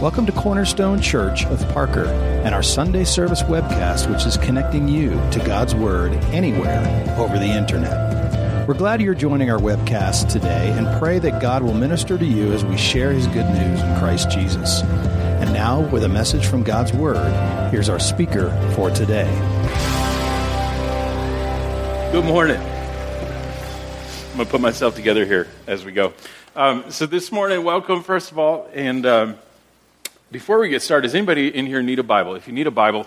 Welcome to Cornerstone Church of Parker and our Sunday service webcast, which is connecting you to God's Word anywhere over the internet. We're glad you're joining our webcast today and pray that God will minister to you as we share His good news in Christ Jesus. And now, with a message from God's Word, here's our speaker for today. Good morning. I'm going to put myself together here as we go. Um, so, this morning, welcome, first of all. And um, before we get started, does anybody in here need a Bible? If you need a Bible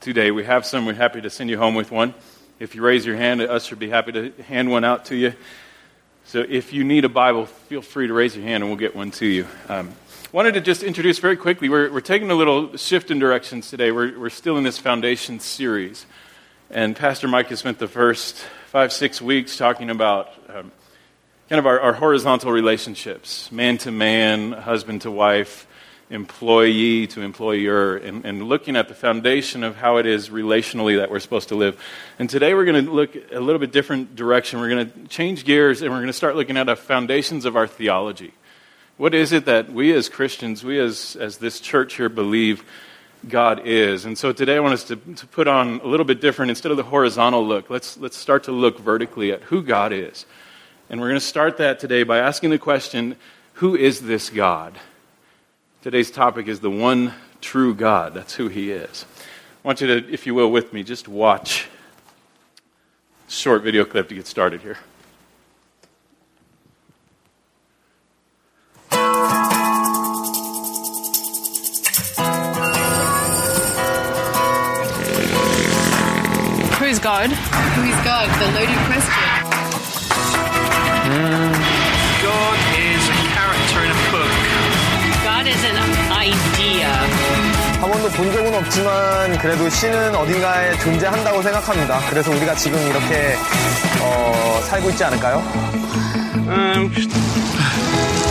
today, we have some. We're happy to send you home with one. If you raise your hand, us would be happy to hand one out to you. So if you need a Bible, feel free to raise your hand and we'll get one to you. Um, wanted to just introduce very quickly, we're, we're taking a little shift in directions today. We're, we're still in this foundation series. And Pastor Mike has spent the first five, six weeks talking about um, kind of our, our horizontal relationships man to man, husband to wife employee to employer and, and, looking at the foundation of how it is relationally that we're supposed to live. And today we're going to look a little bit different direction. We're going to change gears and we're going to start looking at the foundations of our theology. What is it that we as Christians, we as, as this church here believe God is? And so today I want us to, to put on a little bit different. Instead of the horizontal look, let's, let's start to look vertically at who God is. And we're going to start that today by asking the question, who is this God? Today's topic is the one true God. That's who He is. I want you to, if you will, with me, just watch a short video clip to get started here. Who is God? Who is God? The loaded question. Um, God is an idea. 한 번도 본 적은 없지만 그래도 신은 어딘가에 존재한다고 생각합니다. 그래서 우리가 지금 이렇게 어, 살고 있지 않을까요?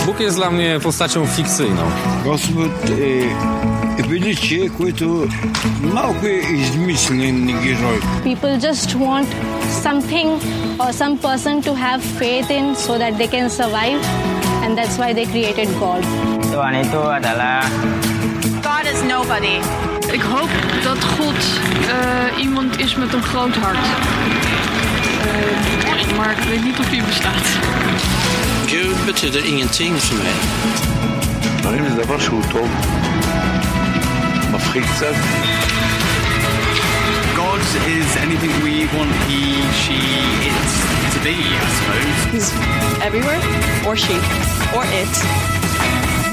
Bóg jest dla mnie postacią fikcyjną. Gospod е величие, което малко е измислен герой. People just want something or some person to have faith in so that they can survive, and that's why they created God. Tuhan itu adalah God is nobody. Ik hoop dat God uh, iemand is met een groot hart. Uh, maar ik weet niet of hij bestaat. Gud betyder ingenting voor mij. Maar is dat was goed op. Mafritza. God is anything we want he, she, it to be, I suppose. He's everywhere, or she, or it.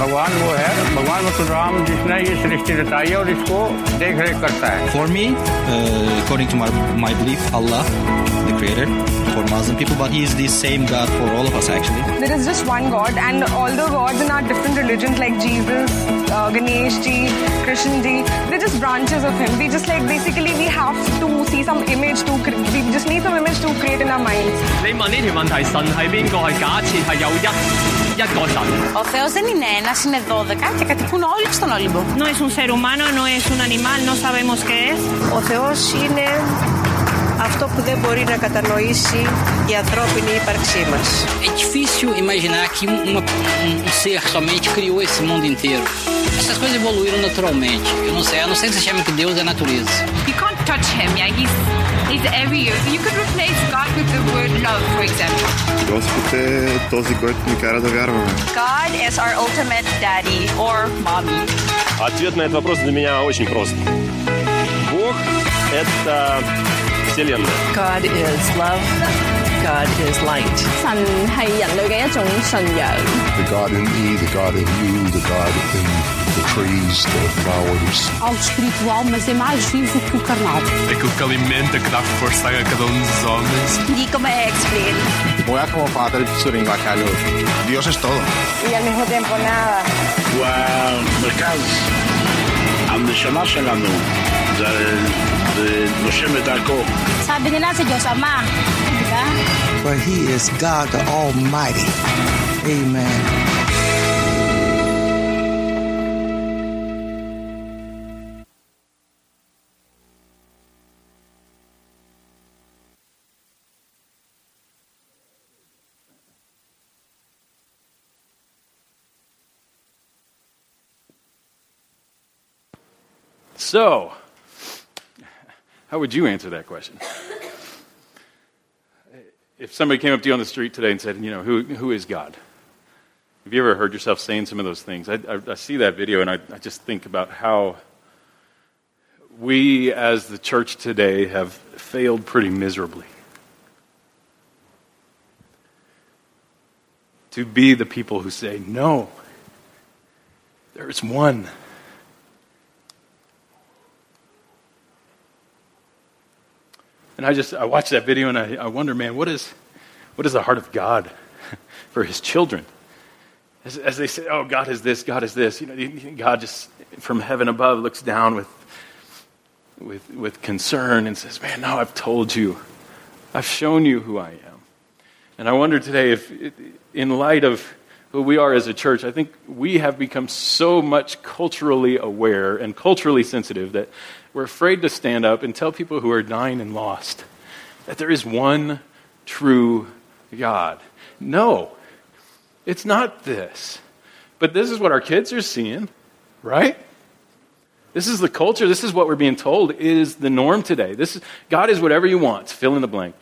भगवान वो है भगवान मतलब राम जिसने ये सृष्टि रचाई है और इसको देख रेख करता है For me, uh, according to my, my belief, Allah, the creator, for Muslim people, but He is the same God for all of us actually. There is just one God, and all the gods in our different religions, like Jesus, uh, Ganesh ji, Krishna ji, they're just branches of Him. We just like basically we have to see some image to, cre- we just need some image to create in our minds. 你问呢条问题，神系边个？系假设系有一一个神。 Ο Θεός δεν είναι ένας, είναι δώδεκα και κατοικούν όλοι στον Όλυμπο. No es un ser humano, no es un animal, no sabemos qué es. Ο Θεός είναι αυτό που δεν μπορεί να κατανοήσει η ανθρώπινη ύπαρξή μας. É difícil imaginar que uma, um ser somente criou esse mundo inteiro. Essas coisas evoluíram naturalmente. Eu não sei, a não ser que você chame que Deus é natureza. You can't touch him, yeah? He's, he's everywhere. You could replace God with the word love, for example. Господ е този, който ни кара да вярваме. God is our ultimate daddy or mommy. Ответ на этот вопрос для меня очень прост. Бог – это Cillian。God is love. God is light. 神係人類嘅一種信仰。The God in me, the God in you, the God in the trees, the flowers. Algo espiritual, mas é mais vivo que o carnal. É Aquilo que alimenta, que dá força a cada um dos homens. E como é explain. Voy a como padre suringuacalo. Deus é todo. e ao mesmo tempo nada. Wow, mercados. é şeyler de noseme. Sabi nila si For He is God the Almighty. Amen. So, how would you answer that question? If somebody came up to you on the street today and said, you know, who, who is God? Have you ever heard yourself saying some of those things? I, I, I see that video and I, I just think about how we as the church today have failed pretty miserably. To be the people who say, no, there's one. And I just I watch that video and I, I wonder, man, what is what is the heart of God for His children? As, as, they say, oh, God is this, God is this. You know, God just from heaven above looks down with with with concern and says, man, now I've told you, I've shown you who I am. And I wonder today if, in light of who we are as a church, I think we have become so much culturally aware and culturally sensitive that we're afraid to stand up and tell people who are dying and lost that there is one true God. No, it's not this. But this is what our kids are seeing, right? This is the culture. This is what we're being told is the norm today. This is, God is whatever you want. Fill in the blank.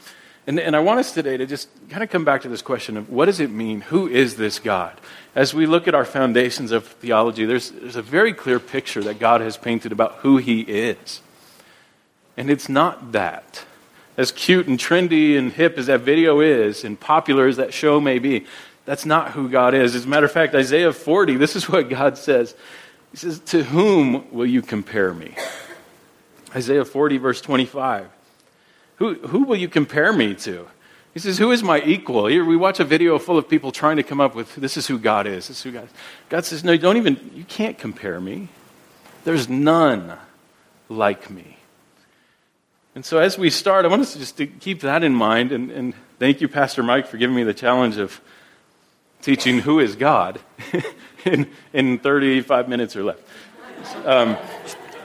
And, and I want us today to just kind of come back to this question of what does it mean? Who is this God? As we look at our foundations of theology, there's, there's a very clear picture that God has painted about who He is. And it's not that. As cute and trendy and hip as that video is, and popular as that show may be, that's not who God is. As a matter of fact, Isaiah 40, this is what God says. He says, To whom will you compare me? Isaiah 40, verse 25. Who, who will you compare me to? He says, Who is my equal? Here we watch a video full of people trying to come up with this is who God is. This is who God is. God says, No, don't even, you can't compare me. There's none like me. And so as we start, I want us to just to keep that in mind. And, and thank you, Pastor Mike, for giving me the challenge of teaching who is God in, in 35 minutes or less. Um,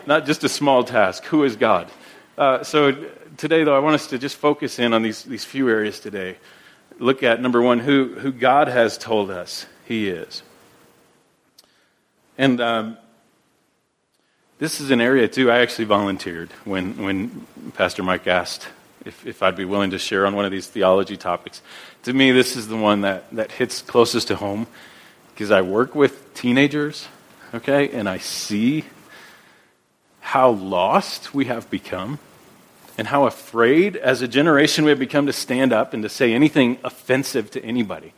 not just a small task. Who is God? Uh, so today, though, I want us to just focus in on these, these few areas today. Look at, number one, who, who God has told us He is. And um, this is an area, too, I actually volunteered when, when Pastor Mike asked if, if I'd be willing to share on one of these theology topics. To me, this is the one that, that hits closest to home because I work with teenagers, okay, and I see how lost we have become and how afraid as a generation we have become to stand up and to say anything offensive to anybody.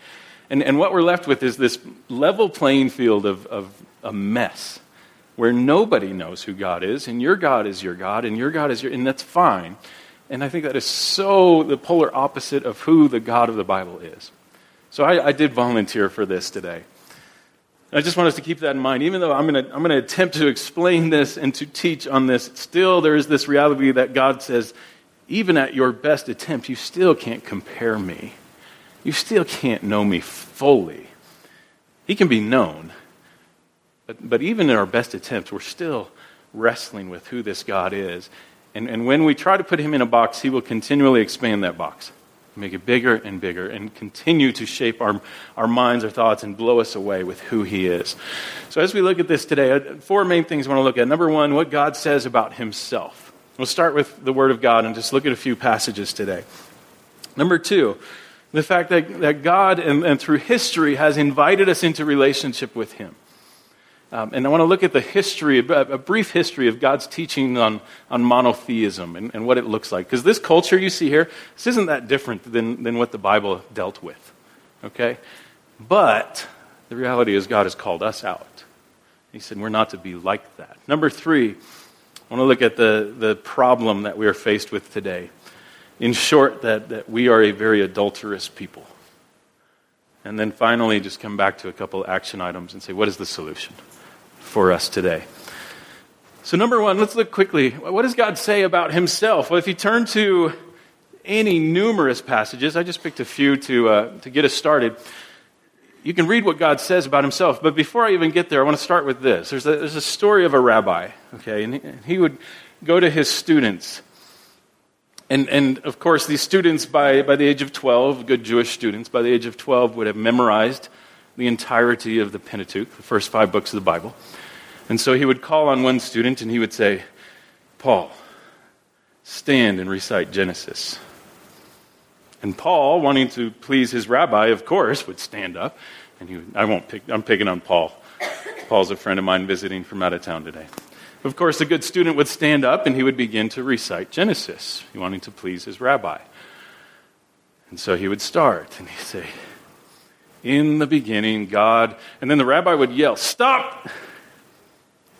And, and what we're left with is this level playing field of, of a mess where nobody knows who God is, and your God is your God, and your God is your, and that's fine. And I think that is so the polar opposite of who the God of the Bible is. So I, I did volunteer for this today. I just want us to keep that in mind. Even though I'm going to I'm going to attempt to explain this and to teach on this, still there is this reality that God says, even at your best attempt, you still can't compare me. You still can't know me fully. He can be known. But, but even in our best attempts, we're still wrestling with who this God is. And, and when we try to put him in a box, he will continually expand that box make it bigger and bigger, and continue to shape our, our minds, our thoughts, and blow us away with who He is. So, as we look at this today, uh, four main things I want to look at. Number one, what God says about Himself. We'll start with the Word of God and just look at a few passages today. Number two, the fact that, that God, and, and through history, has invited us into relationship with Him. Um, and I want to look at the history, a, brief history of God's teaching on, on monotheism and, and what it looks like. Because this culture you see here, this isn't that different than, than what the Bible dealt with. Okay? But the reality is, God has called us out. He said we're not to be like that. Number three, I want to look at the, the problem that we are faced with today. In short, that, that we are a very adulterous people. And then finally, just come back to a couple action items and say, what is the solution? For us today. So, number one, let's look quickly. What does God say about himself? Well, if you turn to any numerous passages, I just picked a few to, uh, to get us started. You can read what God says about himself. But before I even get there, I want to start with this. There's a, there's a story of a rabbi, okay? And he, he would go to his students. And, and of course, these students, by, by the age of 12, good Jewish students, by the age of 12, would have memorized the entirety of the Pentateuch, the first five books of the Bible. And so he would call on one student and he would say, Paul, stand and recite Genesis. And Paul, wanting to please his rabbi, of course, would stand up. And he would, I won't pick, I'm picking on Paul. Paul's a friend of mine visiting from out of town today. Of course, a good student would stand up and he would begin to recite Genesis, wanting to please his rabbi. And so he would start and he'd say, In the beginning, God. And then the rabbi would yell, Stop!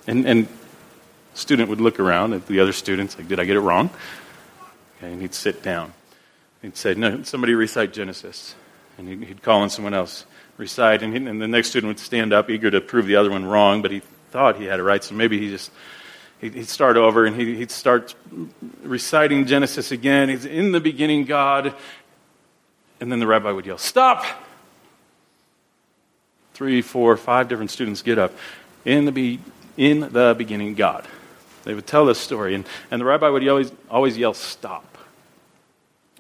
And, and student would look around at the other students, like, Did I get it wrong? Okay, and he'd sit down. He'd say, No, somebody recite Genesis. And he'd, he'd call on someone else, recite. And, he, and the next student would stand up, eager to prove the other one wrong, but he thought he had it right, so maybe he just. He'd start over and he'd start reciting Genesis again. He's in the beginning, God. And then the rabbi would yell, Stop! Three, four, five different students get up. In the, be- in the beginning, God. They would tell this story, and, and the rabbi would always, always yell, Stop.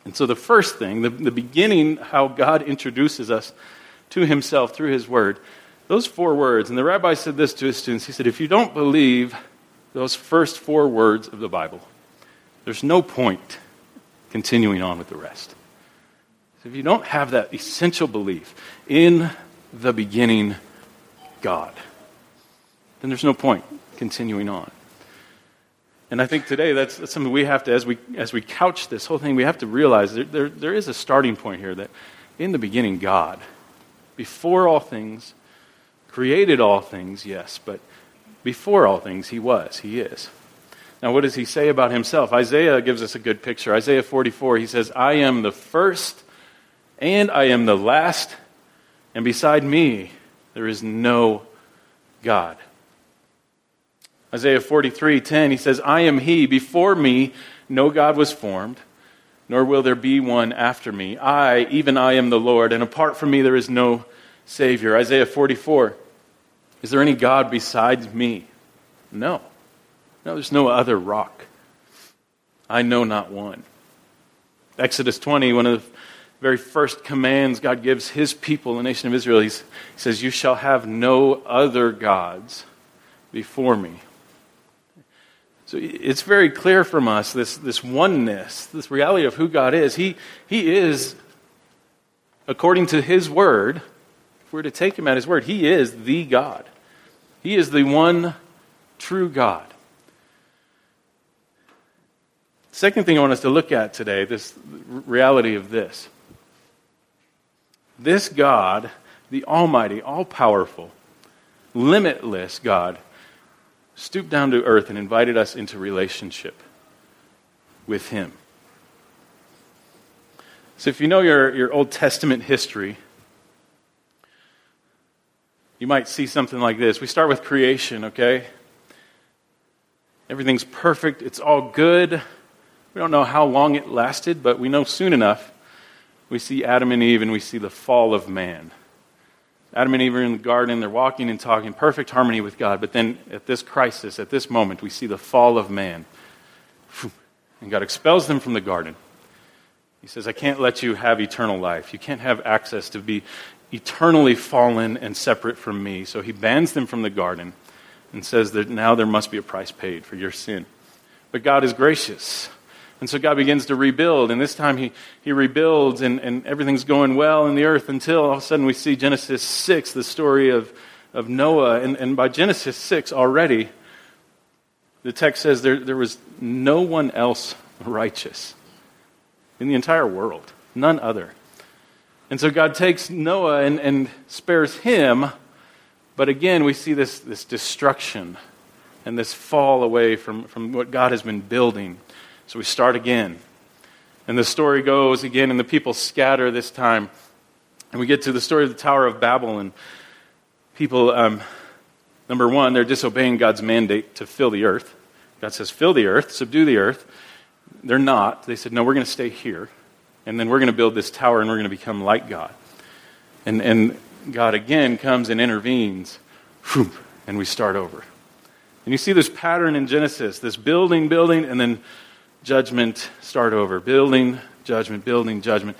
And so, the first thing, the, the beginning, how God introduces us to himself through his word, those four words, and the rabbi said this to his students. He said, If you don't believe those first four words of the Bible, there's no point continuing on with the rest. So if you don't have that essential belief in the beginning, God, then there's no point continuing on. And I think today that's, that's, something we have to, as we, as we couch this whole thing, we have to realize there, there, there is a starting point here that in the beginning, God, before all things, created all things, yes, but before all things, He was, He is. Now, what does He say about Himself? Isaiah gives us a good picture. Isaiah 44, He says, I am the first and I am the last, and beside me there is no God. Isaiah 43:10 he says, "I am he, before me no god was formed, nor will there be one after me. I, even I am the Lord, and apart from me there is no savior." Isaiah 44 Is there any god besides me? No. No, there's no other rock. I know not one. Exodus 20, one of the very first commands God gives his people, the nation of Israel, he says, You shall have no other gods before me. So it's very clear from us this, this oneness, this reality of who God is. He, he is, according to His Word, if we're to take Him at His Word, He is the God. He is the one true God. Second thing I want us to look at today, this reality of this. This God, the Almighty, all powerful, limitless God, stooped down to earth and invited us into relationship with Him. So, if you know your, your Old Testament history, you might see something like this. We start with creation, okay? Everything's perfect, it's all good. We don't know how long it lasted, but we know soon enough we see Adam and Eve and we see the fall of man. Adam and Eve are in the garden, they're walking and talking, perfect harmony with God. But then at this crisis, at this moment, we see the fall of man. And God expels them from the garden. He says, I can't let you have eternal life. You can't have access to be eternally fallen and separate from me. So he bans them from the garden and says that now there must be a price paid for your sin. But God is gracious. And so God begins to rebuild, and this time he, he rebuilds, and, and everything's going well in the earth until all of a sudden we see Genesis 6, the story of, of Noah. And, and by Genesis 6 already, the text says there, there was no one else righteous in the entire world, none other. And so God takes Noah and, and spares him, but again, we see this, this destruction and this fall away from, from what God has been building. So we start again. And the story goes again, and the people scatter this time. And we get to the story of the Tower of Babel, and people, um, number one, they're disobeying God's mandate to fill the earth. God says, fill the earth, subdue the earth. They're not. They said, no, we're going to stay here. And then we're going to build this tower, and we're going to become like God. And, and God again comes and intervenes, and we start over. And you see this pattern in Genesis this building, building, and then judgment, start over. Building, judgment, building, judgment.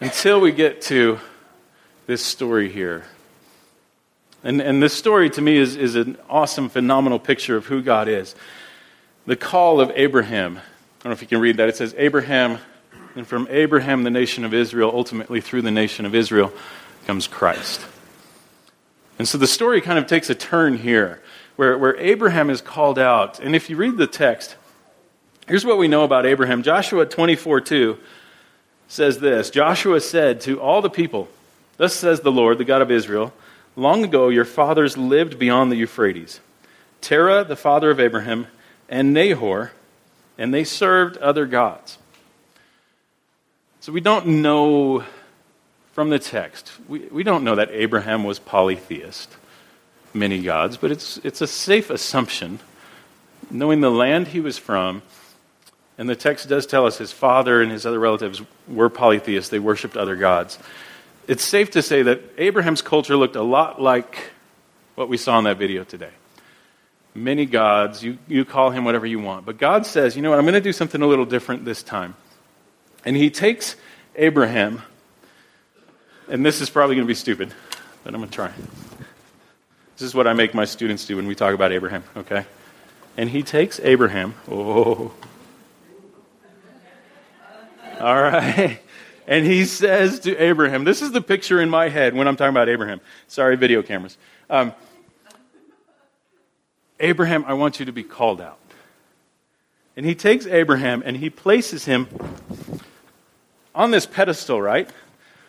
Until we get to this story here. And, and this story to me is, is an awesome, phenomenal picture of who God is. The call of Abraham. I don't know if you can read that. It says, Abraham, and from Abraham, the nation of Israel, ultimately through the nation of Israel, comes Christ. And so the story kind of takes a turn here, where, where Abraham is called out. And if you read the text, here's what we know about Abraham. Joshua 24 2 says this Joshua said to all the people, Thus says the Lord, the God of Israel, Long ago your fathers lived beyond the Euphrates. Terah, the father of Abraham, and Nahor, and they served other gods. So we don't know from the text, we, we don't know that Abraham was polytheist, many gods, but it's, it's a safe assumption, knowing the land he was from. And the text does tell us his father and his other relatives were polytheists, they worshiped other gods. It's safe to say that Abraham's culture looked a lot like what we saw in that video today. Many gods, you, you call him whatever you want. But God says, you know what, I'm going to do something a little different this time. And he takes Abraham, and this is probably going to be stupid, but I'm going to try. This is what I make my students do when we talk about Abraham, okay? And he takes Abraham. Oh. All right. And he says to Abraham, this is the picture in my head when I'm talking about Abraham. Sorry, video cameras. Um, Abraham, I want you to be called out. And he takes Abraham and he places him on this pedestal, right?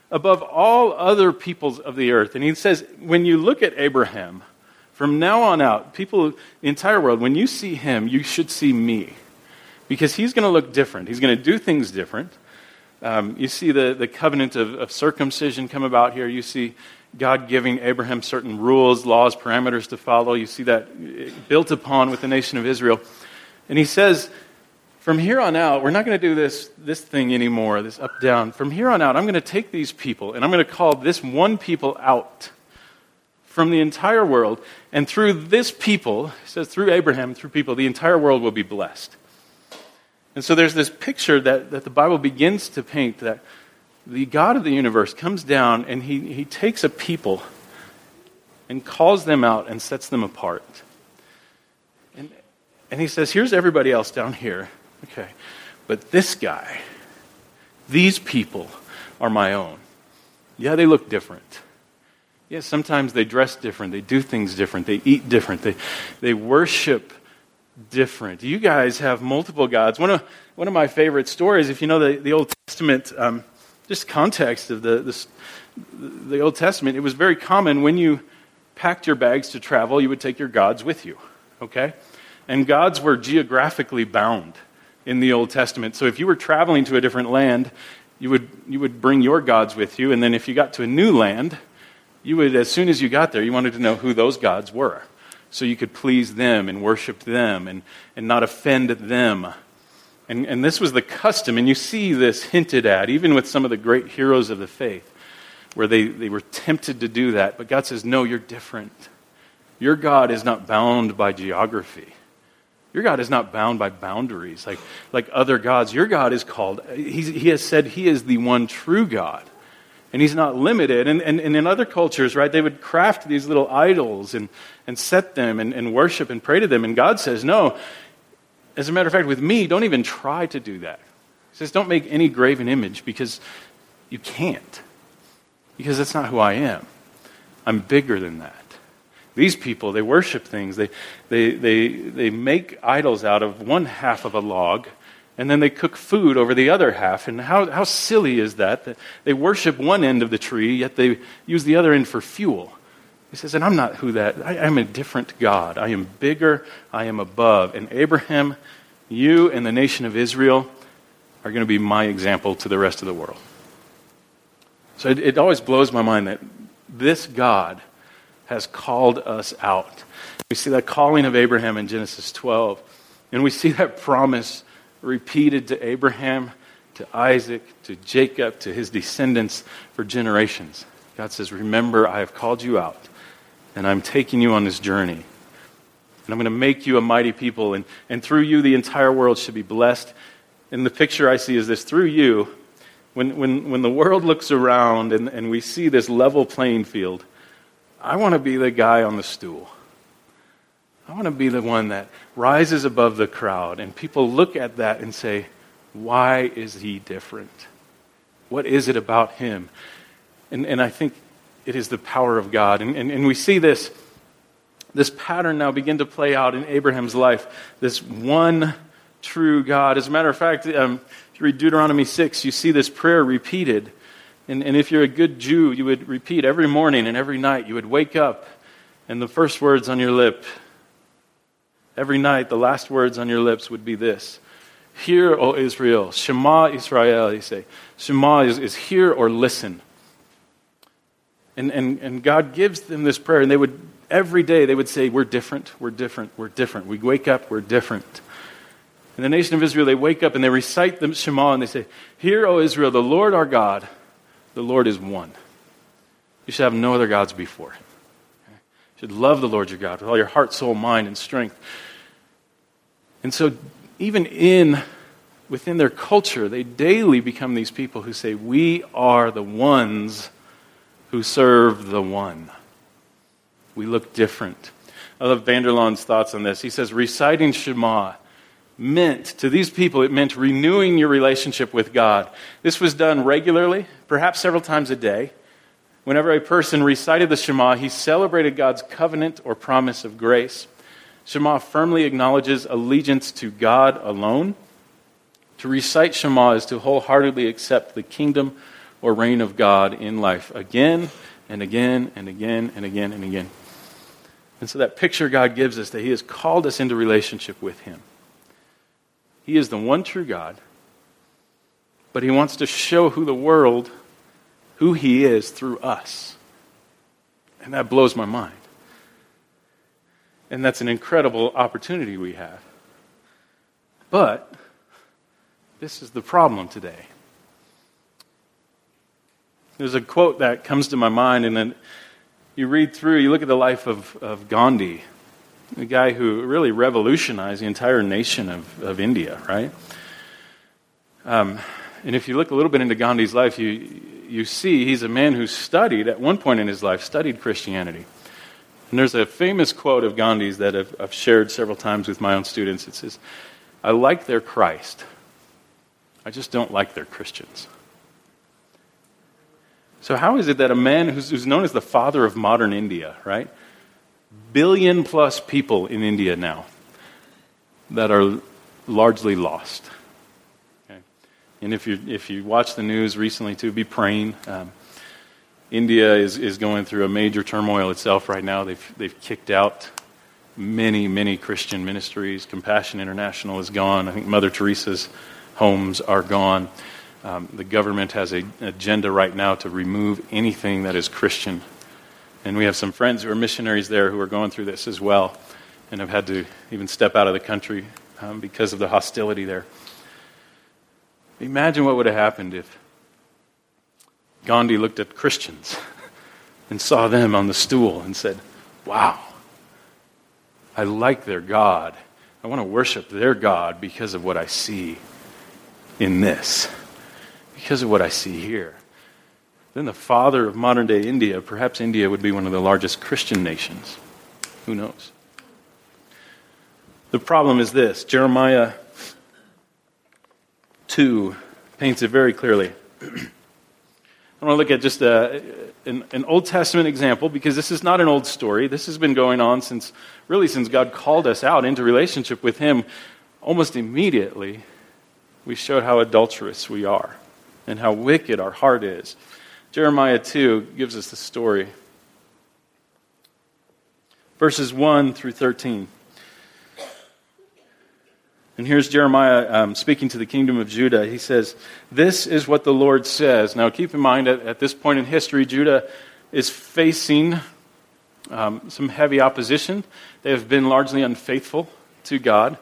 Above all other peoples of the earth. And he says, when you look at Abraham, from now on out, people, the entire world, when you see him, you should see me. Because he's going to look different. He's going to do things different. Um, you see the, the covenant of, of circumcision come about here. You see God giving Abraham certain rules, laws, parameters to follow. You see that built upon with the nation of Israel. And he says, from here on out, we're not going to do this, this thing anymore, this up down. From here on out, I'm going to take these people and I'm going to call this one people out from the entire world. And through this people, he says, through Abraham, through people, the entire world will be blessed. And so there's this picture that, that the Bible begins to paint that the God of the universe comes down and he, he takes a people and calls them out and sets them apart. And, and he says, Here's everybody else down here. Okay. But this guy, these people are my own. Yeah, they look different. Yeah, sometimes they dress different. They do things different. They eat different. They, they worship different. You guys have multiple gods. One of, one of my favorite stories, if you know the, the Old Testament, um, just context of the, the, the Old Testament, it was very common when you packed your bags to travel, you would take your gods with you. Okay? And gods were geographically bound in the Old Testament. So if you were traveling to a different land, you would, you would bring your gods with you. And then if you got to a new land, you would, as soon as you got there, you wanted to know who those gods were so you could please them and worship them and, and not offend them. And, and this was the custom, and you see this hinted at, even with some of the great heroes of the faith, where they, they were tempted to do that. But God says, No, you're different. Your God is not bound by geography. Your God is not bound by boundaries like, like other gods. Your God is called, he has said he is the one true God and he's not limited. And, and, and, in other cultures, right, they would craft these little idols and, and set them and, and worship and pray to them. And God says, no. As a matter of fact, with me, don't even try to do that. He says, don't make any graven image because you can't. Because that's not who I am. I'm bigger than that. These people, they worship things. They, they, they, they make idols out of one half of a log and then they cook food over the other half. And how, how silly is that? That they worship one end of the tree, yet they use the other end for fuel. He says, and I'm not who that, I, am a different God. I am bigger, I am above. And Abraham, you and the nation of Israel are going to be my example to the rest of the world. So it, it always blows my mind that this God has called us out. We see that calling of Abraham in Genesis 12, and we see that promise repeated to Abraham, to Isaac, to Jacob, to his descendants for generations. God says, Remember, I have called you out, and I'm taking you on this journey. And I'm going to make you a mighty people, and, and through you, the entire world should be blessed. And the picture I see is this through you, when, when, when the world looks around and, and we see this level playing field, I want to be the guy on the stool. I want to be the one that rises above the crowd, and people look at that and say, Why is he different? What is it about him? And, and I think it is the power of God. And, and, and we see this, this pattern now begin to play out in Abraham's life. This one true God. As a matter of fact, um, if you read Deuteronomy 6, you see this prayer repeated. And, and if you're a good Jew, you would repeat every morning and every night. You would wake up, and the first words on your lip, every night, the last words on your lips would be this Hear, O Israel, Shema Israel, you say. Shema is, is hear or listen. And, and, and God gives them this prayer, and they would, every day, they would say, We're different, we're different, we're different. We wake up, we're different. In the nation of Israel, they wake up and they recite the Shema, and they say, Hear, O Israel, the Lord our God, the Lord is one. You should have no other gods before him. You should love the Lord your God with all your heart, soul, mind, and strength. And so, even in within their culture, they daily become these people who say, We are the ones who serve the one. We look different. I love Vander Laan's thoughts on this. He says, reciting Shema meant, to these people, it meant renewing your relationship with God. This was done regularly, perhaps several times a day. Whenever a person recited the Shema, he celebrated God's covenant or promise of grace. Shema firmly acknowledges allegiance to God alone. To recite Shema is to wholeheartedly accept the kingdom or reign of God in life again and again and again and again and again. And so that picture God gives us that He has called us into relationship with Him. He is the one true God, but He wants to show who the world, who He is through us. And that blows my mind. And that's an incredible opportunity we have. But this is the problem today. There's a quote that comes to my mind, and then you read through, you look at the life of, of Gandhi, the guy who really revolutionized the entire nation of, of India, right? Um, and if you look a little bit into Gandhi's life, you, you see he's a man who studied, at one point in his life, studied Christianity. And there's a famous quote of Gandhi's that I've, I've shared several times with my own students. It says, I like their Christ. I just don't like their Christians. So, how is it that a man who's, who's known as the father of modern India, right? billion plus people in India now that are largely lost. Okay? And if you, if you watch the news recently, too, be praying. Um, India is, is going through a major turmoil itself right now. They've, they've kicked out many, many Christian ministries. Compassion International is gone. I think Mother Teresa's homes are gone. Um, the government has an agenda right now to remove anything that is Christian and we have some friends who are missionaries there who are going through this as well and have had to even step out of the country um, because of the hostility there. Imagine what would have happened if Gandhi looked at Christians and saw them on the stool and said, Wow, I like their God. I want to worship their God because of what I see in this, because of what I see here then the father of modern day India, perhaps India would be one of the largest Christian nations. Who knows? The problem is this Jeremiah 2 paints it very clearly. I want to look at just a, an, an, Old Testament example because this is not an old story. This has been going on since, really, since God called us out into relationship with Him. Almost immediately, we showed how adulterous we are and how wicked our heart is. Jeremiah 2 gives us the story. Verses 1 through 13. And here's Jeremiah um, speaking to the kingdom of Judah. He says, This is what the Lord says. Now, keep in mind, at, at this point in history, Judah is facing um, some heavy opposition. They have been largely unfaithful to God.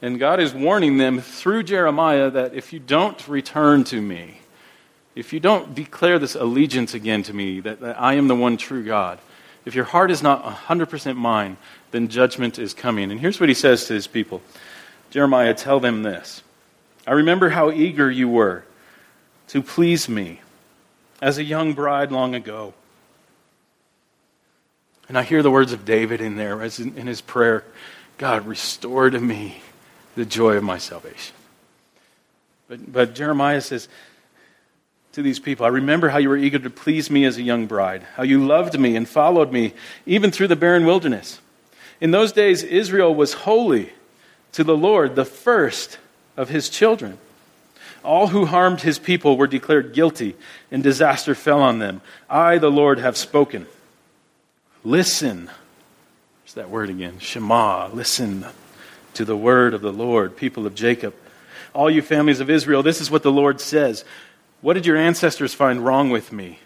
And God is warning them through Jeremiah that if you don't return to me, if you don't declare this allegiance again to me, that, that I am the one true God, if your heart is not 100% mine, then judgment is coming. And here's what he says to his people Jeremiah, tell them this I remember how eager you were to please me as a young bride long ago. And I hear the words of David in there as in, in his prayer God, restore to me the joy of my salvation. But, but Jeremiah says to these people, I remember how you were eager to please me as a young bride, how you loved me and followed me, even through the barren wilderness. In those days, Israel was holy to the Lord, the first of his children. All who harmed his people were declared guilty, and disaster fell on them. I, the Lord, have spoken. Listen. There's that word again. Shema. Listen to the word of the Lord, people of Jacob. All you families of Israel, this is what the Lord says. What did your ancestors find wrong with me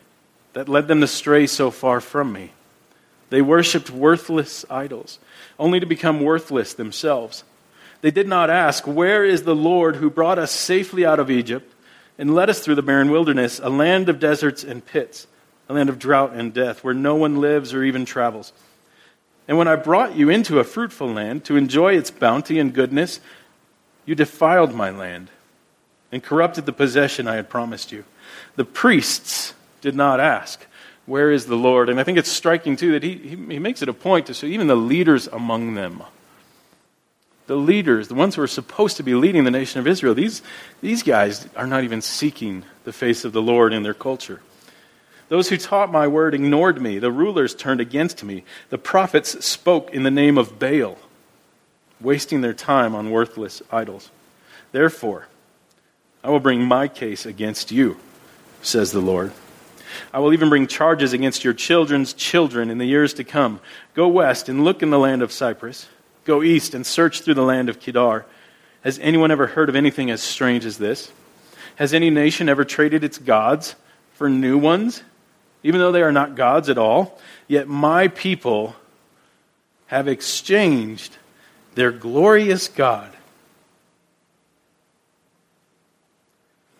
that led them to stray so far from me? They worshipped worthless idols, only to become worthless themselves. They did not ask, Where is the Lord who brought us safely out of Egypt and led us through the barren wilderness, a land of deserts and pits, a land of drought and death, where no one lives or even travels? And when I brought you into a fruitful land to enjoy its bounty and goodness, you defiled my land and corrupted the possession I had promised you. The priests did not ask, Where is the Lord? And I think it's striking, too, that he, he, he makes it a point to say, even the leaders among them, the leaders, the ones who are supposed to be leading the nation of Israel, these, these guys are not even seeking the face of the Lord in their culture. Those who taught my word ignored me. The rulers turned against me. The prophets spoke in the name of Baal, wasting their time on worthless idols. Therefore, I will bring my case against you, says the Lord. I will even bring charges against your children's children in the years to come. Go west and look in the land of Cyprus. Go east and search through the land of Kedar. Has anyone ever heard of anything as strange as this? Has any nation ever traded its gods for new ones, even though they are not gods at all? Yet my people have exchanged their glorious God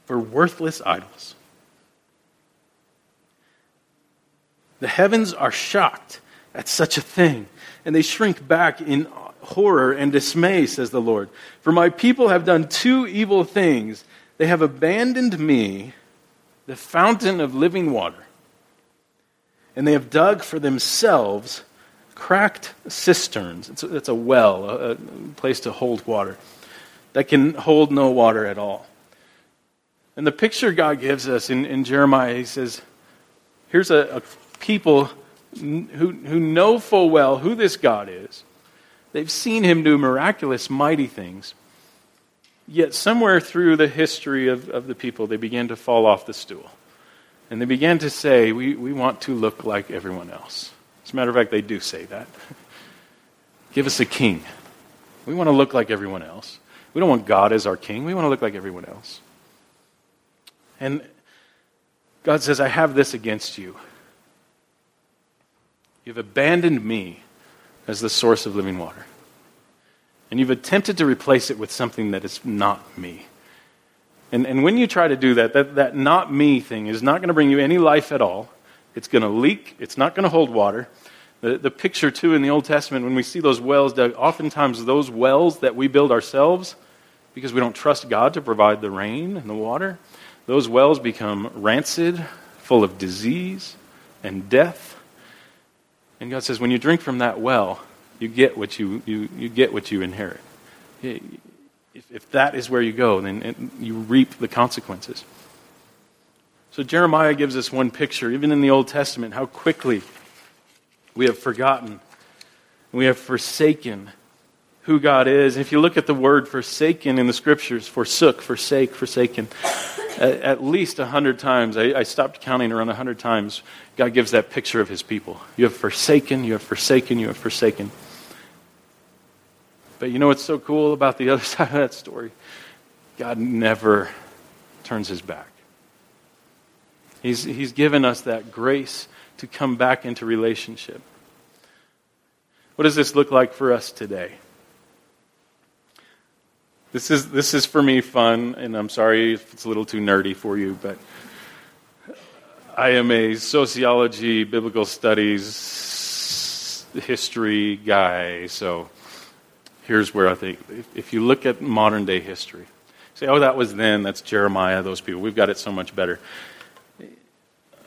for worthless idols. The heavens are shocked at such a thing, and they shrink back in horror and dismay, says the Lord. For my people have done two evil things. They have abandoned me, the fountain of living water, and they have dug for themselves cracked cisterns. It's a, it's a well, a, a place to hold water, that can hold no water at all. And the picture God gives us in, in Jeremiah, he says, here's a, a people who, who know full well who this God is They've seen him do miraculous, mighty things. Yet, somewhere through the history of, of the people, they began to fall off the stool. And they began to say, we, we want to look like everyone else. As a matter of fact, they do say that. Give us a king. We want to look like everyone else. We don't want God as our king. We want to look like everyone else. And God says, I have this against you. You've abandoned me as the source of living water. And you've attempted to replace it with something that is not me. And, and when you try to do that, that, that not me thing is not going to bring you any life at all. It's going to leak. It's not going to hold water. The, the picture, too, in the Old Testament, when we see those wells dug, oftentimes those wells that we build ourselves because we don't trust God to provide the rain and the water, those wells become rancid, full of disease and death. And God says, when you drink from that well, you get what you, you, you, get what you inherit. If, if that is where you go, then you reap the consequences. So Jeremiah gives us one picture, even in the Old Testament, how quickly we have forgotten, we have forsaken who God is. If you look at the word forsaken in the scriptures, forsook, forsake, forsaken, at, at least a hundred times, I, I stopped counting around a hundred times, God gives that picture of his people. You have forsaken, you have forsaken, you have forsaken. But you know what's so cool about the other side of that story? God never turns his back. He's, he's given us that grace to come back into relationship. What does this look like for us today? This is, this is for me fun, and I'm sorry if it's a little too nerdy for you, but I am a sociology, biblical studies, history guy, so here's where I think if you look at modern day history, say, oh, that was then, that's Jeremiah, those people, we've got it so much better.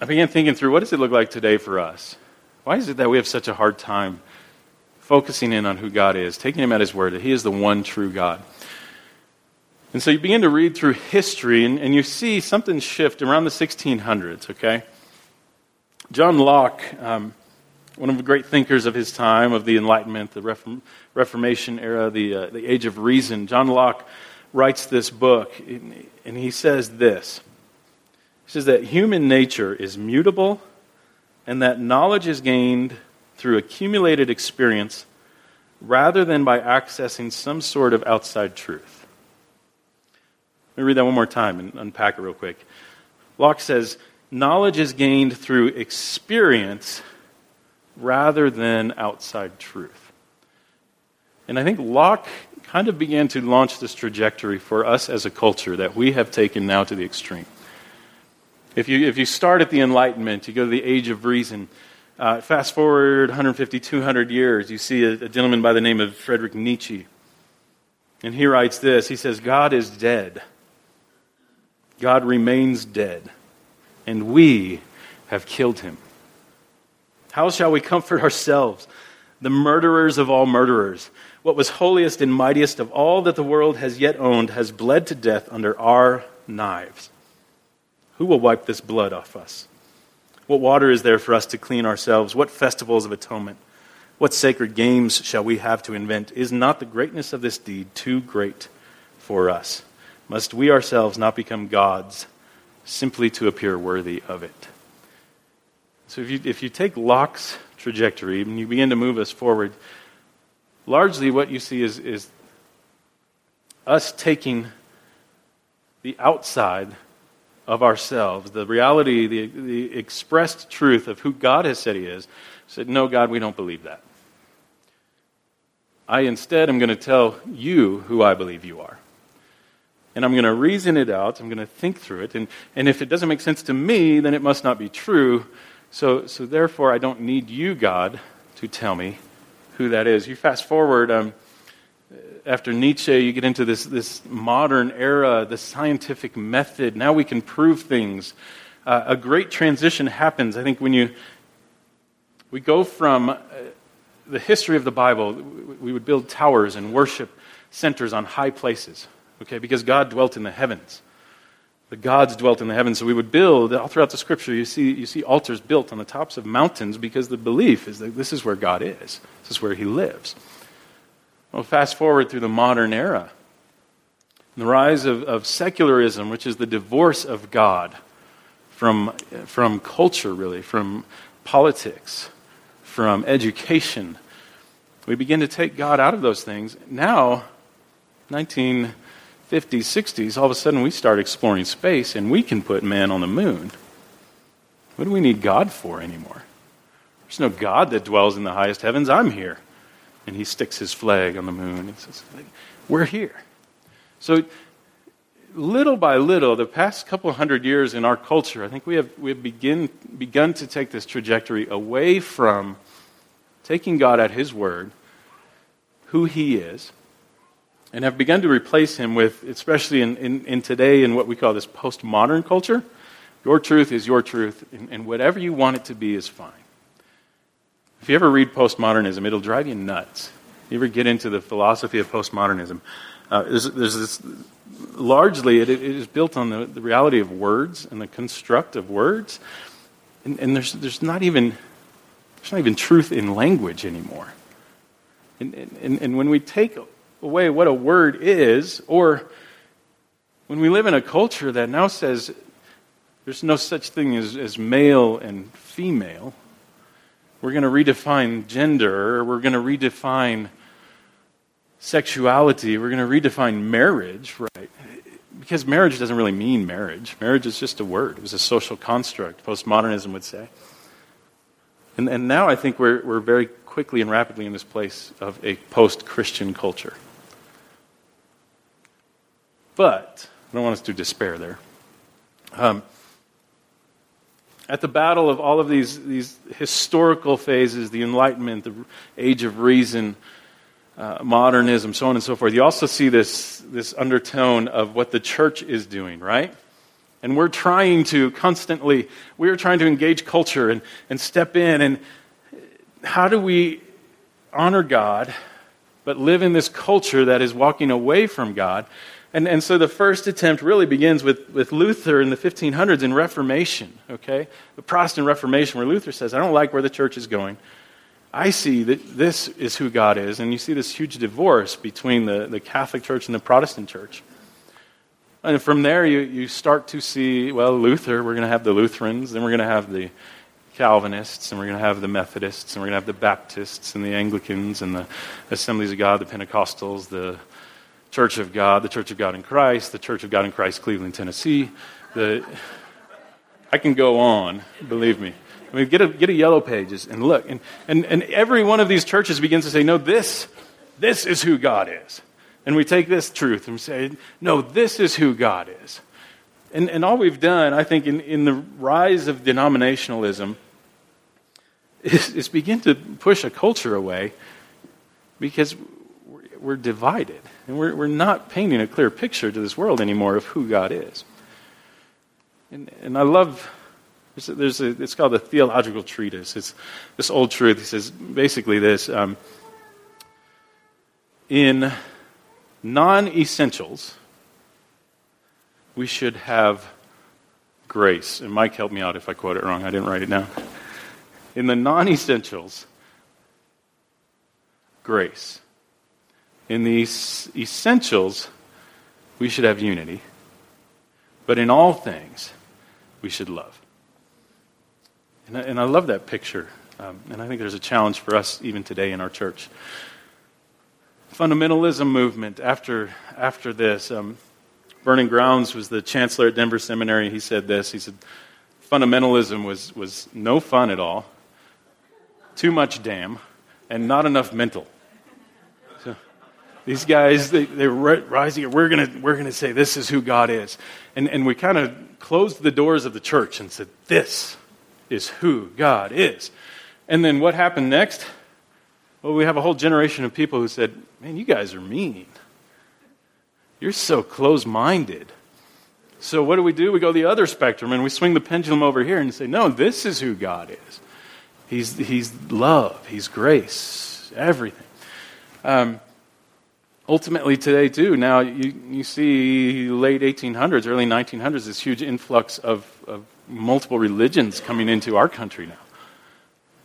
I began thinking through what does it look like today for us? Why is it that we have such a hard time focusing in on who God is, taking Him at His word, that He is the one true God? And so you begin to read through history, and, and you see something shift around the 1600s, okay? John Locke, um, one of the great thinkers of his time, of the Enlightenment, the Reform, Reformation era, the, uh, the Age of Reason, John Locke writes this book, and he says this. He says that human nature is mutable and that knowledge is gained through accumulated experience rather than by accessing some sort of outside truth. Let me read that one more time and unpack it real quick. Locke says, knowledge is gained through experience rather than outside truth. And I think Locke kind of began to launch this trajectory for us as a culture that we have taken now to the extreme. If you, if you start at the Enlightenment, you go to the Age of Reason, uh, fast forward 150, 200 years, you see a, a gentleman by the name of Friedrich Nietzsche. And he writes this He says, God is dead. God remains dead. And we have killed him. How shall we comfort ourselves, the murderers of all murderers? What was holiest and mightiest of all that the world has yet owned has bled to death under our knives. Who will wipe this blood off us? What water is there for us to clean ourselves? What festivals of atonement? What sacred games shall we have to invent? Is not the greatness of this deed too great for us? Must we ourselves not become gods simply to appear worthy of it? So if you, if you take Locke's trajectory and you begin to move us forward, largely what you see is, is us taking the outside of ourselves, the reality, the, the expressed truth of who God has said He is, said, No, God, we don't believe that. I instead am going to tell you who I believe you are. And I'm going to reason it out. I'm going to think through it. And, and if it doesn't make sense to me, then it must not be true. So, so therefore, I don't need you, God, to tell me who that is. You fast forward. Um, after Nietzsche, you get into this, this modern era, the scientific method. Now we can prove things. Uh, a great transition happens. I think when you we go from uh, the history of the Bible, we would build towers and worship centers on high places, okay, because God dwelt in the heavens. The gods dwelt in the heavens, so we would build all throughout the Scripture. You see, you see altars built on the tops of mountains because the belief is that this is where God is. This is where He lives. Well, fast forward through the modern era. The rise of, of secularism, which is the divorce of God from, from culture, really, from politics, from education. We begin to take God out of those things. Now, 1950s, 60s, all of a sudden we start exploring space and we can put man on the moon. What do we need God for anymore? There's no God that dwells in the highest heavens. I'm here and he sticks his flag on the moon and says, We're here. So, little by little, the past couple hundred years in our culture, I think we have, we have begin, begun to take this trajectory away from taking God at his word, who he is, and have begun to replace him with, especially in, in, in today, in what we call this postmodern culture, your truth is your truth, and, and whatever you want it to be is fine. If you ever read postmodernism, it'll drive you nuts. If You ever get into the philosophy of postmodernism? Uh, there's, there's, this, largely, it, it is built on the, the, reality of words and the construct of words. And, and, there's, there's, not even, there's not even truth in language anymore. And, and, and when we take away what a word is, or when we live in a culture that now says there's no such thing as, as male and female, we're going to redefine gender, we're going to redefine sexuality, we're going to redefine marriage, right? Because marriage doesn't really mean marriage. Marriage is just a word, it was a social construct, postmodernism would say. And, and now I think we're, we're very quickly and rapidly in this place of a post Christian culture. But I don't want us to despair there. Um, at the battle of all of these, these historical phases, the Enlightenment, the Age of Reason, uh, modernism, so on and so forth, you also see this, this undertone of what the church is doing, right? And we're trying to constantly, we're trying to engage culture and, and step in. And how do we honor God, but live in this culture that is walking away from God? And, and so the first attempt really begins with, with Luther in the 1500s in Reformation, okay? The Protestant Reformation, where Luther says, I don't like where the church is going. I see that this is who God is. And you see this huge divorce between the, the Catholic Church and the Protestant Church. And from there, you, you start to see, well, Luther, we're going to have the Lutherans, then we're going to have the Calvinists, and we're going to have the Methodists, and we're going to have the Baptists, and the Anglicans, and the Assemblies of God, the Pentecostals, the Church of God, the Church of God in Christ, the Church of God in Christ, Cleveland, Tennessee. The, I can go on, believe me. I mean, get a, get a yellow pages and look. And, and, and every one of these churches begins to say, no, this, this is who God is. And we take this truth and say, no, this is who God is. And, and all we've done, I think, in, in the rise of denominationalism is, is begin to push a culture away because we're, divided. And we're, we're not painting a clear picture to this world anymore of who God is. And, and I love, there's a, there's a, it's called a theological treatise. It's this old truth. He says basically this um, in non essentials, we should have grace. And Mike help me out if I quote it wrong. I didn't write it down. In the non essentials, grace. In the essentials, we should have unity. But in all things, we should love. And I, and I love that picture. Um, and I think there's a challenge for us even today in our church. Fundamentalism movement after, after this. Um, Vernon Grounds was the chancellor at Denver Seminary. He said this. He said, fundamentalism was, was no fun at all, too much damn, and not enough mental. These guys, they, they're rising. We're going we're gonna say this is who God is. And, and we kind of closed the doors of the church and said, this is who God is. And then what happened next? Well, we have a whole generation of people who said, man, you guys are mean. You're so close minded. So what do we do? We go the other spectrum and we swing the pendulum over here and say, no, this is who God is. He's, he's love, He's grace, everything. Um, ultimately today too now you, you see late 1800s early 1900s this huge influx of, of multiple religions coming into our country now.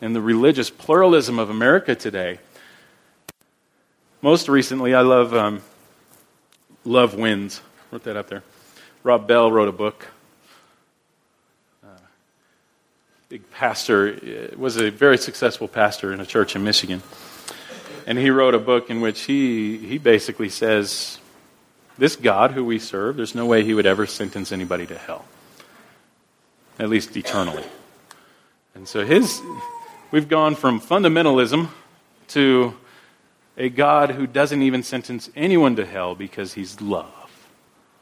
And the religious pluralism of america today. Most recently i love um, love wins. Wrote that up there. Rob bell wrote a book. Uh, big pastor uh, was a very successful pastor in a church in michigan and he wrote a book in which he, he basically says this God who we serve, there's no way he would ever sentence anybody to hell, at least eternally. And so his, we've gone from fundamentalism to a God who doesn't even sentence anyone to hell because he's love.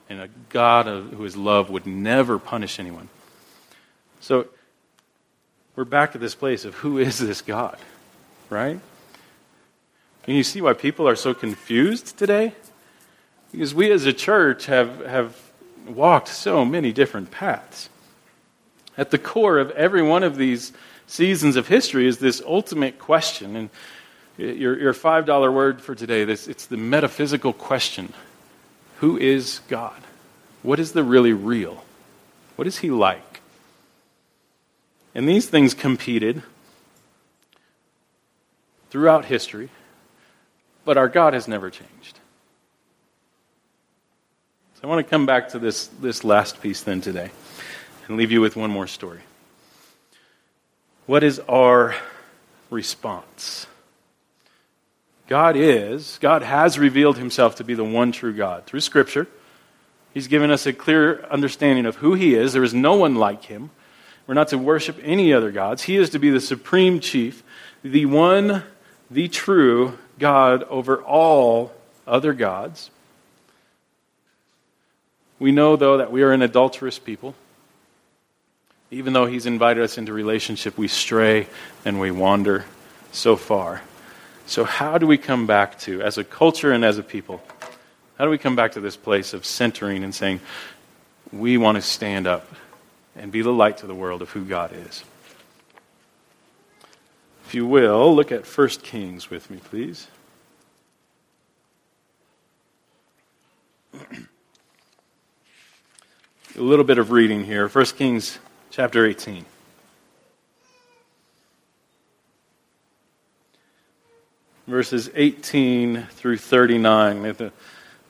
And a God who is love would never punish anyone. So we're back to this place of who is this God, right? And you see why people are so confused today? Because we as a church have, have walked so many different paths. At the core of every one of these seasons of history is this ultimate question. And your, your $5 word for today, this, it's the metaphysical question Who is God? What is the really real? What is He like? And these things competed throughout history. But our God has never changed. So I want to come back to this, this last piece then today and leave you with one more story. What is our response? God is, God has revealed himself to be the one true God through Scripture. He's given us a clear understanding of who he is. There is no one like him. We're not to worship any other gods. He is to be the supreme chief, the one, the true God over all other gods. We know, though, that we are an adulterous people. Even though He's invited us into relationship, we stray and we wander so far. So, how do we come back to, as a culture and as a people, how do we come back to this place of centering and saying, we want to stand up and be the light to the world of who God is? If you will, look at 1 Kings with me, please. A little bit of reading here. 1 Kings chapter 18. Verses 18 through 39. The,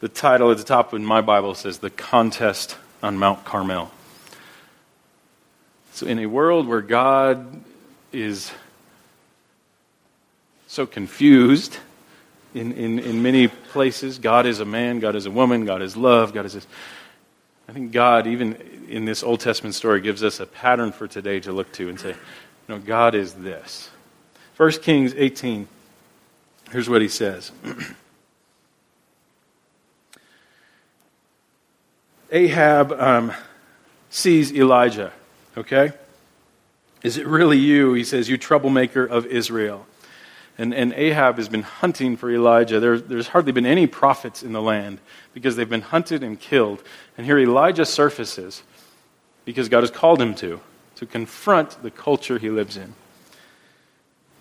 the title at the top in my Bible says The Contest on Mount Carmel. So, in a world where God is so confused in, in, in many places, God is a man, God is a woman, God is love, God is this. I think God, even in this Old Testament story, gives us a pattern for today to look to and say, no, God is this. 1 Kings 18, here's what he says. Ahab um, sees Elijah, okay? Is it really you? He says, You troublemaker of Israel. And, and Ahab has been hunting for Elijah. There, there's hardly been any prophets in the land because they've been hunted and killed. And here Elijah surfaces because God has called him to, to confront the culture he lives in.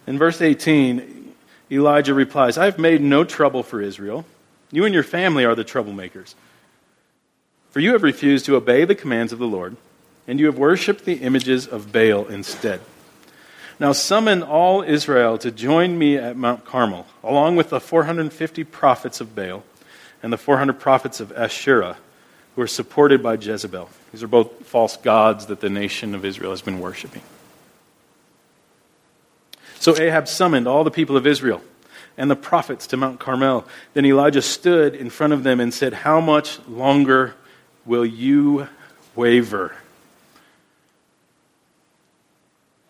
In verse 18, Elijah replies, I have made no trouble for Israel. You and your family are the troublemakers. For you have refused to obey the commands of the Lord, and you have worshipped the images of Baal instead. Now summon all Israel to join me at Mount Carmel, along with the 450 prophets of Baal and the 400 prophets of Asherah, who are supported by Jezebel. These are both false gods that the nation of Israel has been worshiping. So Ahab summoned all the people of Israel and the prophets to Mount Carmel. Then Elijah stood in front of them and said, How much longer will you waver?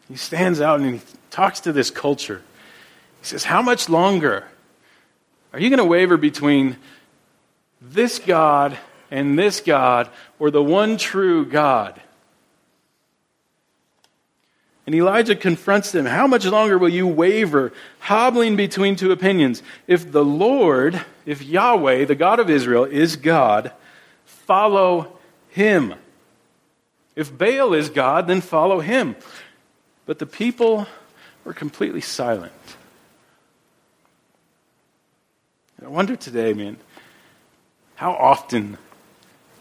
He stands out and he talks to this culture. He says, How much longer are you going to waver between this God and this God or the one true God? And Elijah confronts them. How much longer will you waver, hobbling between two opinions? If the Lord, if Yahweh, the God of Israel, is God, follow him. If Baal is God, then follow him. But the people were completely silent. I wonder today, man, how often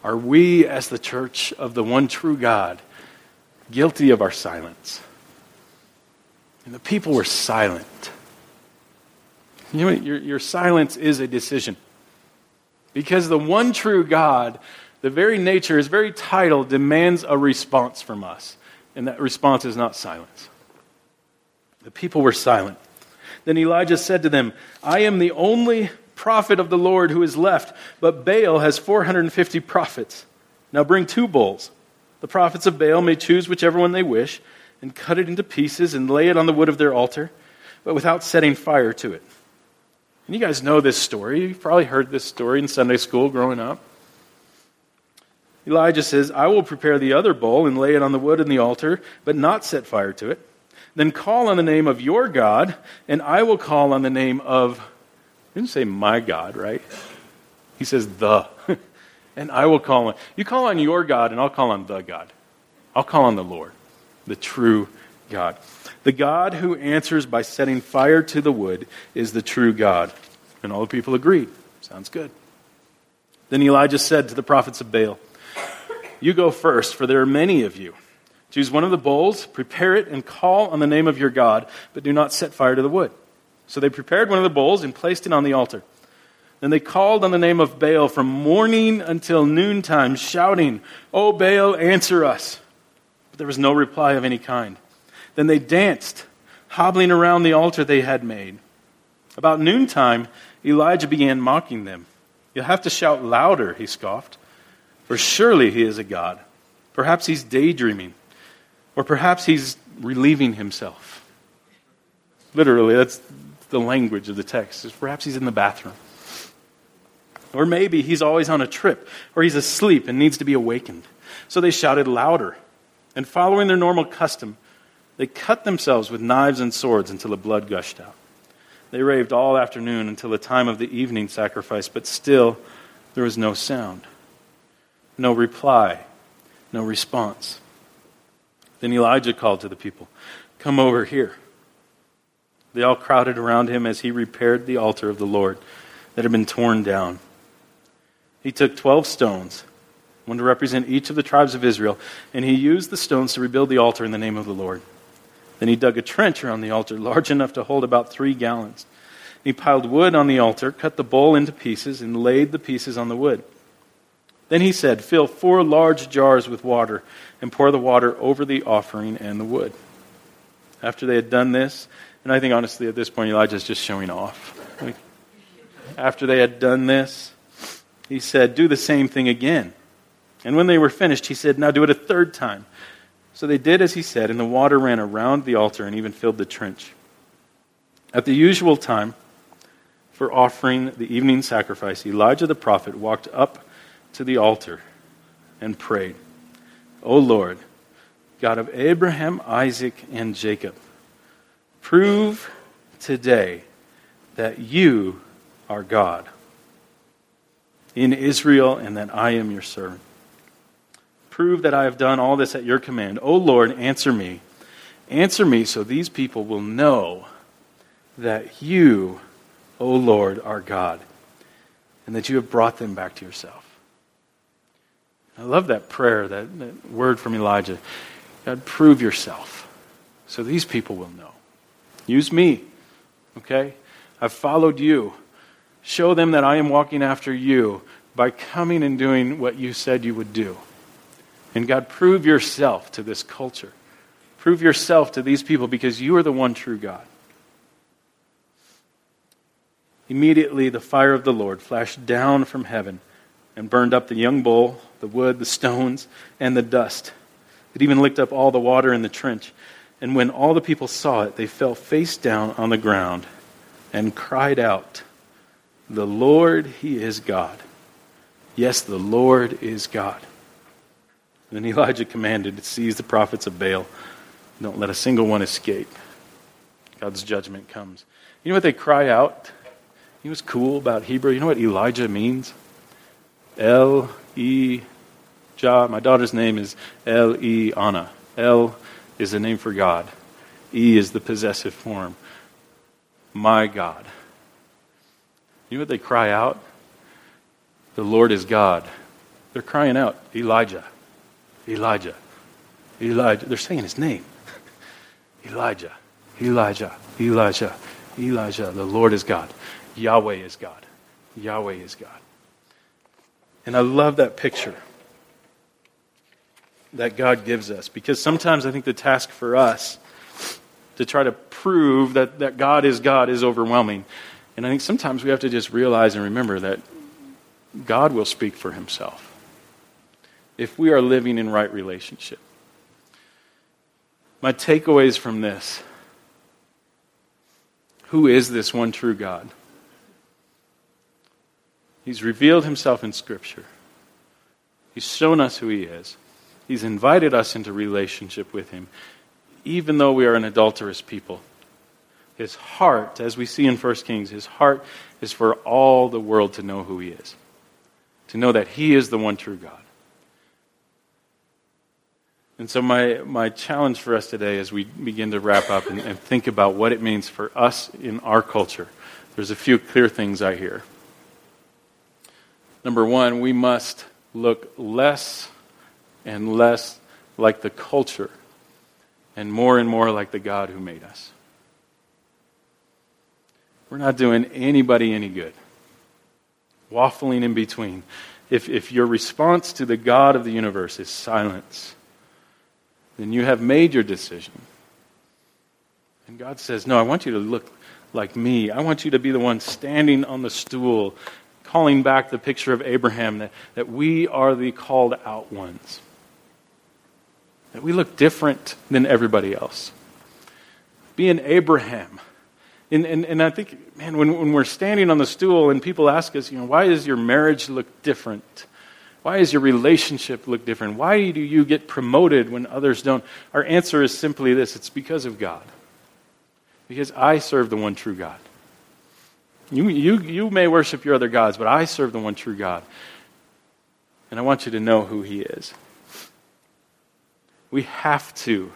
are we, as the church of the one true God, guilty of our silence? And the people were silent. You know, your, your silence is a decision. Because the one true God, the very nature, his very title, demands a response from us. And that response is not silence. The people were silent. Then Elijah said to them, I am the only prophet of the Lord who is left, but Baal has 450 prophets. Now bring two bulls. The prophets of Baal may choose whichever one they wish, and cut it into pieces and lay it on the wood of their altar, but without setting fire to it. And you guys know this story. You've probably heard this story in Sunday school growing up. Elijah says, I will prepare the other bowl and lay it on the wood in the altar, but not set fire to it. Then call on the name of your God, and I will call on the name of, he didn't say my God, right? He says the. and I will call on, you call on your God, and I'll call on the God. I'll call on the Lord, the true God. The God who answers by setting fire to the wood is the true God. And all the people agreed. Sounds good. Then Elijah said to the prophets of Baal, you go first, for there are many of you. Choose one of the bowls, prepare it, and call on the name of your God, but do not set fire to the wood. So they prepared one of the bowls and placed it on the altar. Then they called on the name of Baal from morning until noontime, shouting, O Baal, answer us. But there was no reply of any kind. Then they danced, hobbling around the altar they had made. About noontime, Elijah began mocking them. You'll have to shout louder, he scoffed. For surely he is a God. Perhaps he's daydreaming, or perhaps he's relieving himself. Literally, that's the language of the text. Perhaps he's in the bathroom. Or maybe he's always on a trip, or he's asleep and needs to be awakened. So they shouted louder. And following their normal custom, they cut themselves with knives and swords until the blood gushed out. They raved all afternoon until the time of the evening sacrifice, but still there was no sound. No reply, no response. Then Elijah called to the people, Come over here. They all crowded around him as he repaired the altar of the Lord that had been torn down. He took 12 stones, one to represent each of the tribes of Israel, and he used the stones to rebuild the altar in the name of the Lord. Then he dug a trench around the altar, large enough to hold about three gallons. He piled wood on the altar, cut the bowl into pieces, and laid the pieces on the wood. Then he said, Fill four large jars with water, and pour the water over the offering and the wood. After they had done this, and I think honestly at this point Elijah's just showing off. After they had done this, he said, Do the same thing again. And when they were finished, he said, Now do it a third time. So they did as he said, and the water ran around the altar and even filled the trench. At the usual time for offering the evening sacrifice, Elijah the prophet walked up to the altar and prayed, O Lord, God of Abraham, Isaac, and Jacob, Prove today that you are God in Israel and that I am your servant. Prove that I have done all this at your command. O Lord, answer me. Answer me so these people will know that you, O Lord, are God and that you have brought them back to yourself. I love that prayer, that, that word from Elijah. God, prove yourself so these people will know. Use me. Okay? I've followed you. Show them that I am walking after you by coming and doing what you said you would do. And God, prove yourself to this culture. Prove yourself to these people because you are the one true God. Immediately, the fire of the Lord flashed down from heaven and burned up the young bull, the wood, the stones, and the dust. It even licked up all the water in the trench. And when all the people saw it, they fell face down on the ground and cried out, The Lord, He is God. Yes, the Lord is God. Then Elijah commanded to seize the prophets of Baal. Don't let a single one escape. God's judgment comes. You know what they cry out? He was cool about Hebrew. You know what Elijah means? El E Jah. My daughter's name is El E Anna. El is the name for God. E is the possessive form. My God. You know what they cry out? The Lord is God. They're crying out, Elijah, Elijah, Elijah. They're saying his name. Elijah, Elijah, Elijah, Elijah. The Lord is God. Yahweh is God. Yahweh is God. And I love that picture that God gives us. Because sometimes I think the task for us to try to prove that, that God is God is overwhelming. And I think sometimes we have to just realize and remember that God will speak for himself if we are living in right relationship. My takeaways from this who is this one true God? He's revealed himself in Scripture. He's shown us who he is. He's invited us into relationship with Him, even though we are an adulterous people. His heart, as we see in 1 Kings, his heart is for all the world to know who He is, to know that He is the one true God. And so, my, my challenge for us today as we begin to wrap up and, and think about what it means for us in our culture, there's a few clear things I hear. Number one, we must look less and less like the culture and more and more like the God who made us. We're not doing anybody any good. Waffling in between. If, if your response to the God of the universe is silence, then you have made your decision. And God says, No, I want you to look like me. I want you to be the one standing on the stool, calling back the picture of Abraham that, that we are the called out ones that we look different than everybody else. Being Abraham. And, and, and I think, man, when, when we're standing on the stool and people ask us, you know, why does your marriage look different? Why does your relationship look different? Why do you get promoted when others don't? Our answer is simply this it's because of God. Because I serve the one true God. You, you, you may worship your other gods, but I serve the one true God. And I want you to know who He is. We have to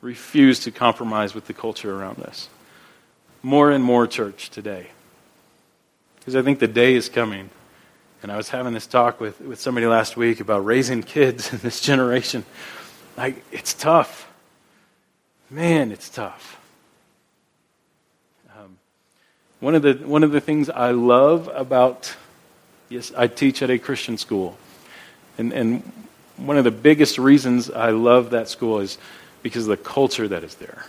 refuse to compromise with the culture around us. More and more church today. Because I think the day is coming. And I was having this talk with, with somebody last week about raising kids in this generation. Like, it's tough. Man, it's tough. Um, one, of the, one of the things I love about, yes, I teach at a Christian school. And, and one of the biggest reasons I love that school is because of the culture that is there.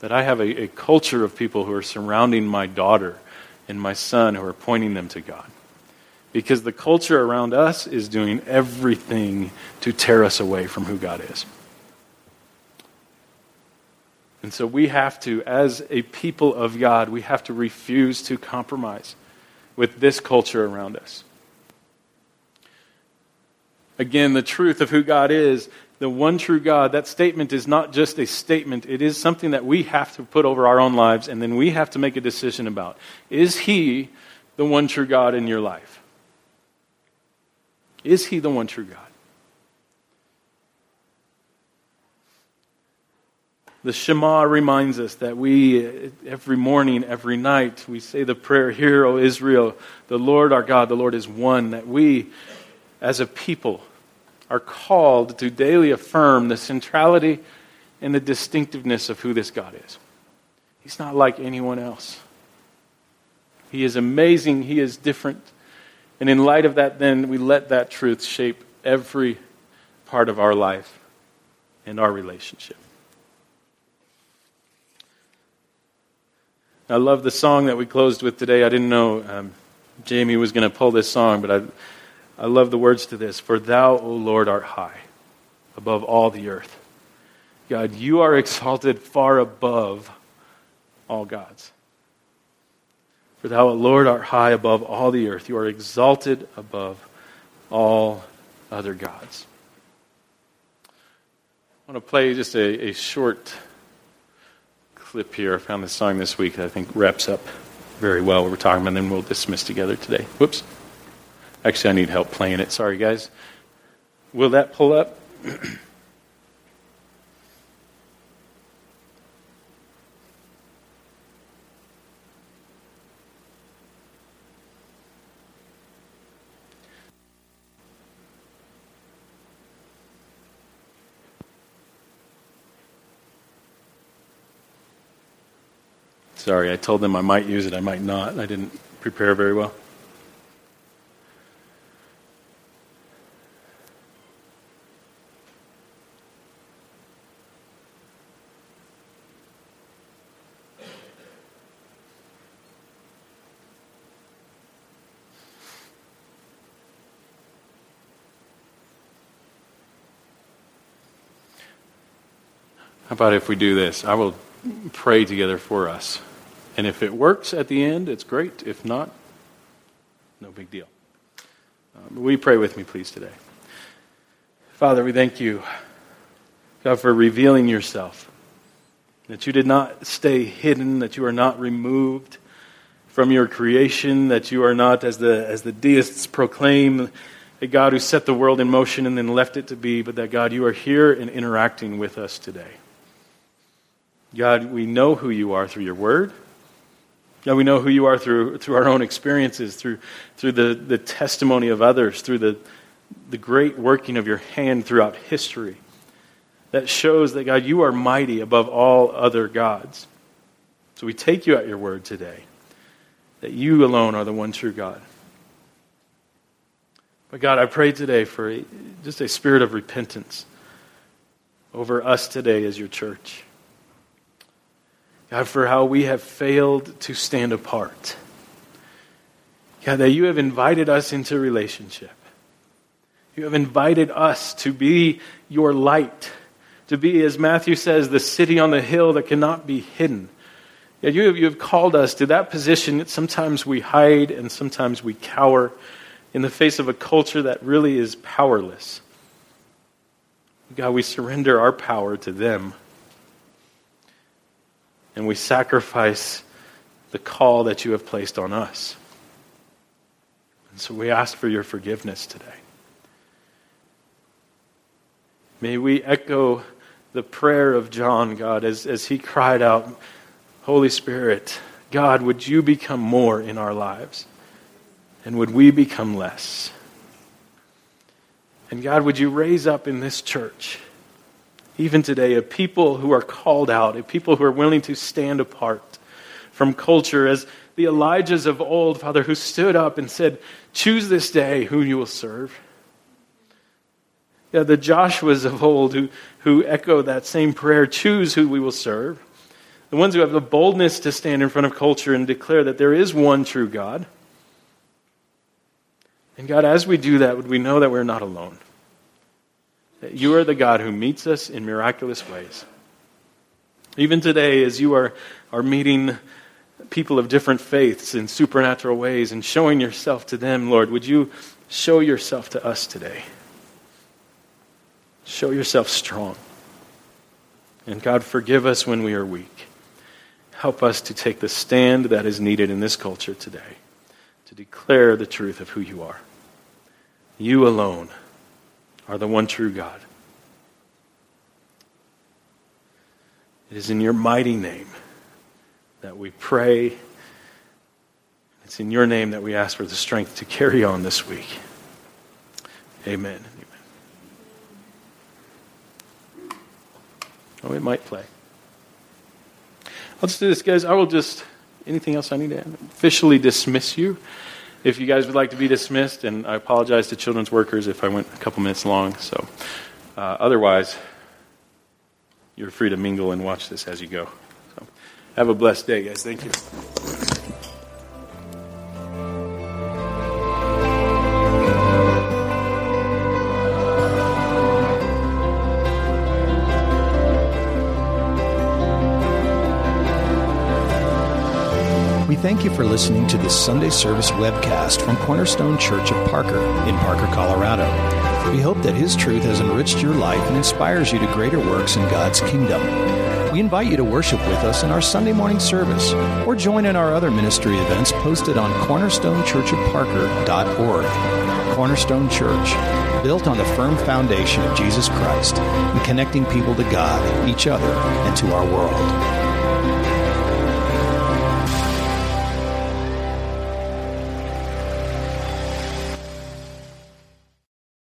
That I have a, a culture of people who are surrounding my daughter and my son who are pointing them to God. Because the culture around us is doing everything to tear us away from who God is. And so we have to, as a people of God, we have to refuse to compromise with this culture around us. Again, the truth of who God is, the one true God, that statement is not just a statement. It is something that we have to put over our own lives and then we have to make a decision about. Is He the one true God in your life? Is He the one true God? The Shema reminds us that we, every morning, every night, we say the prayer, Hear, O Israel, the Lord our God, the Lord is one, that we, as a people, are called to daily affirm the centrality and the distinctiveness of who this God is. He's not like anyone else. He is amazing, He is different. And in light of that, then, we let that truth shape every part of our life and our relationship. I love the song that we closed with today. I didn't know um, Jamie was going to pull this song, but I, I love the words to this. For thou, O Lord, art high above all the earth. God, you are exalted far above all gods. For thou, O Lord, art high above all the earth. You are exalted above all other gods. I want to play just a, a short clip here. I found this song this week that I think wraps up very well what we're talking about, and then we'll dismiss together today. Whoops. Actually, I need help playing it. Sorry, guys. Will that pull up? Sorry, I told them I might use it, I might not. I didn't prepare very well. How about if we do this? I will pray together for us. And if it works at the end, it's great. If not, no big deal. Um, will you pray with me, please, today? Father, we thank you, God, for revealing yourself. That you did not stay hidden, that you are not removed from your creation, that you are not, as the, as the deists proclaim, a God who set the world in motion and then left it to be, but that, God, you are here and interacting with us today. God, we know who you are through your word. God, we know who you are through, through our own experiences, through, through the, the testimony of others, through the, the great working of your hand throughout history. That shows that, God, you are mighty above all other gods. So we take you at your word today, that you alone are the one true God. But God, I pray today for just a spirit of repentance over us today as your church. God, for how we have failed to stand apart. God, that you have invited us into relationship. You have invited us to be your light, to be, as Matthew says, the city on the hill that cannot be hidden. Yet you have, you have called us to that position that sometimes we hide and sometimes we cower in the face of a culture that really is powerless. God, we surrender our power to them and we sacrifice the call that you have placed on us. And so we ask for your forgiveness today. May we echo the prayer of John, God, as, as he cried out, Holy Spirit, God, would you become more in our lives? And would we become less? And God, would you raise up in this church, even today, a people who are called out, a people who are willing to stand apart from culture, as the Elijahs of old, Father, who stood up and said, Choose this day who you will serve. Yeah, the Joshuas of old who, who echo that same prayer choose who we will serve. The ones who have the boldness to stand in front of culture and declare that there is one true God. And God, as we do that, would we know that we're not alone? That you are the God who meets us in miraculous ways. Even today, as you are, are meeting people of different faiths in supernatural ways and showing yourself to them, Lord, would you show yourself to us today? Show yourself strong. And God, forgive us when we are weak. Help us to take the stand that is needed in this culture today to declare the truth of who you are. You alone are the one true God. It is in your mighty name that we pray. It's in your name that we ask for the strength to carry on this week. Amen. Amen. Oh, it might play. Let's do this, guys. I will just, anything else I need to add? Officially dismiss you. If you guys would like to be dismissed, and I apologize to children's workers if I went a couple minutes long. So, uh, otherwise, you're free to mingle and watch this as you go. So, have a blessed day, guys. Thank you. Thank you for listening to this Sunday service webcast from Cornerstone Church of Parker in Parker, Colorado. We hope that His truth has enriched your life and inspires you to greater works in God's kingdom. We invite you to worship with us in our Sunday morning service or join in our other ministry events posted on cornerstonechurchofparker.org. Cornerstone Church, built on the firm foundation of Jesus Christ and connecting people to God, each other, and to our world.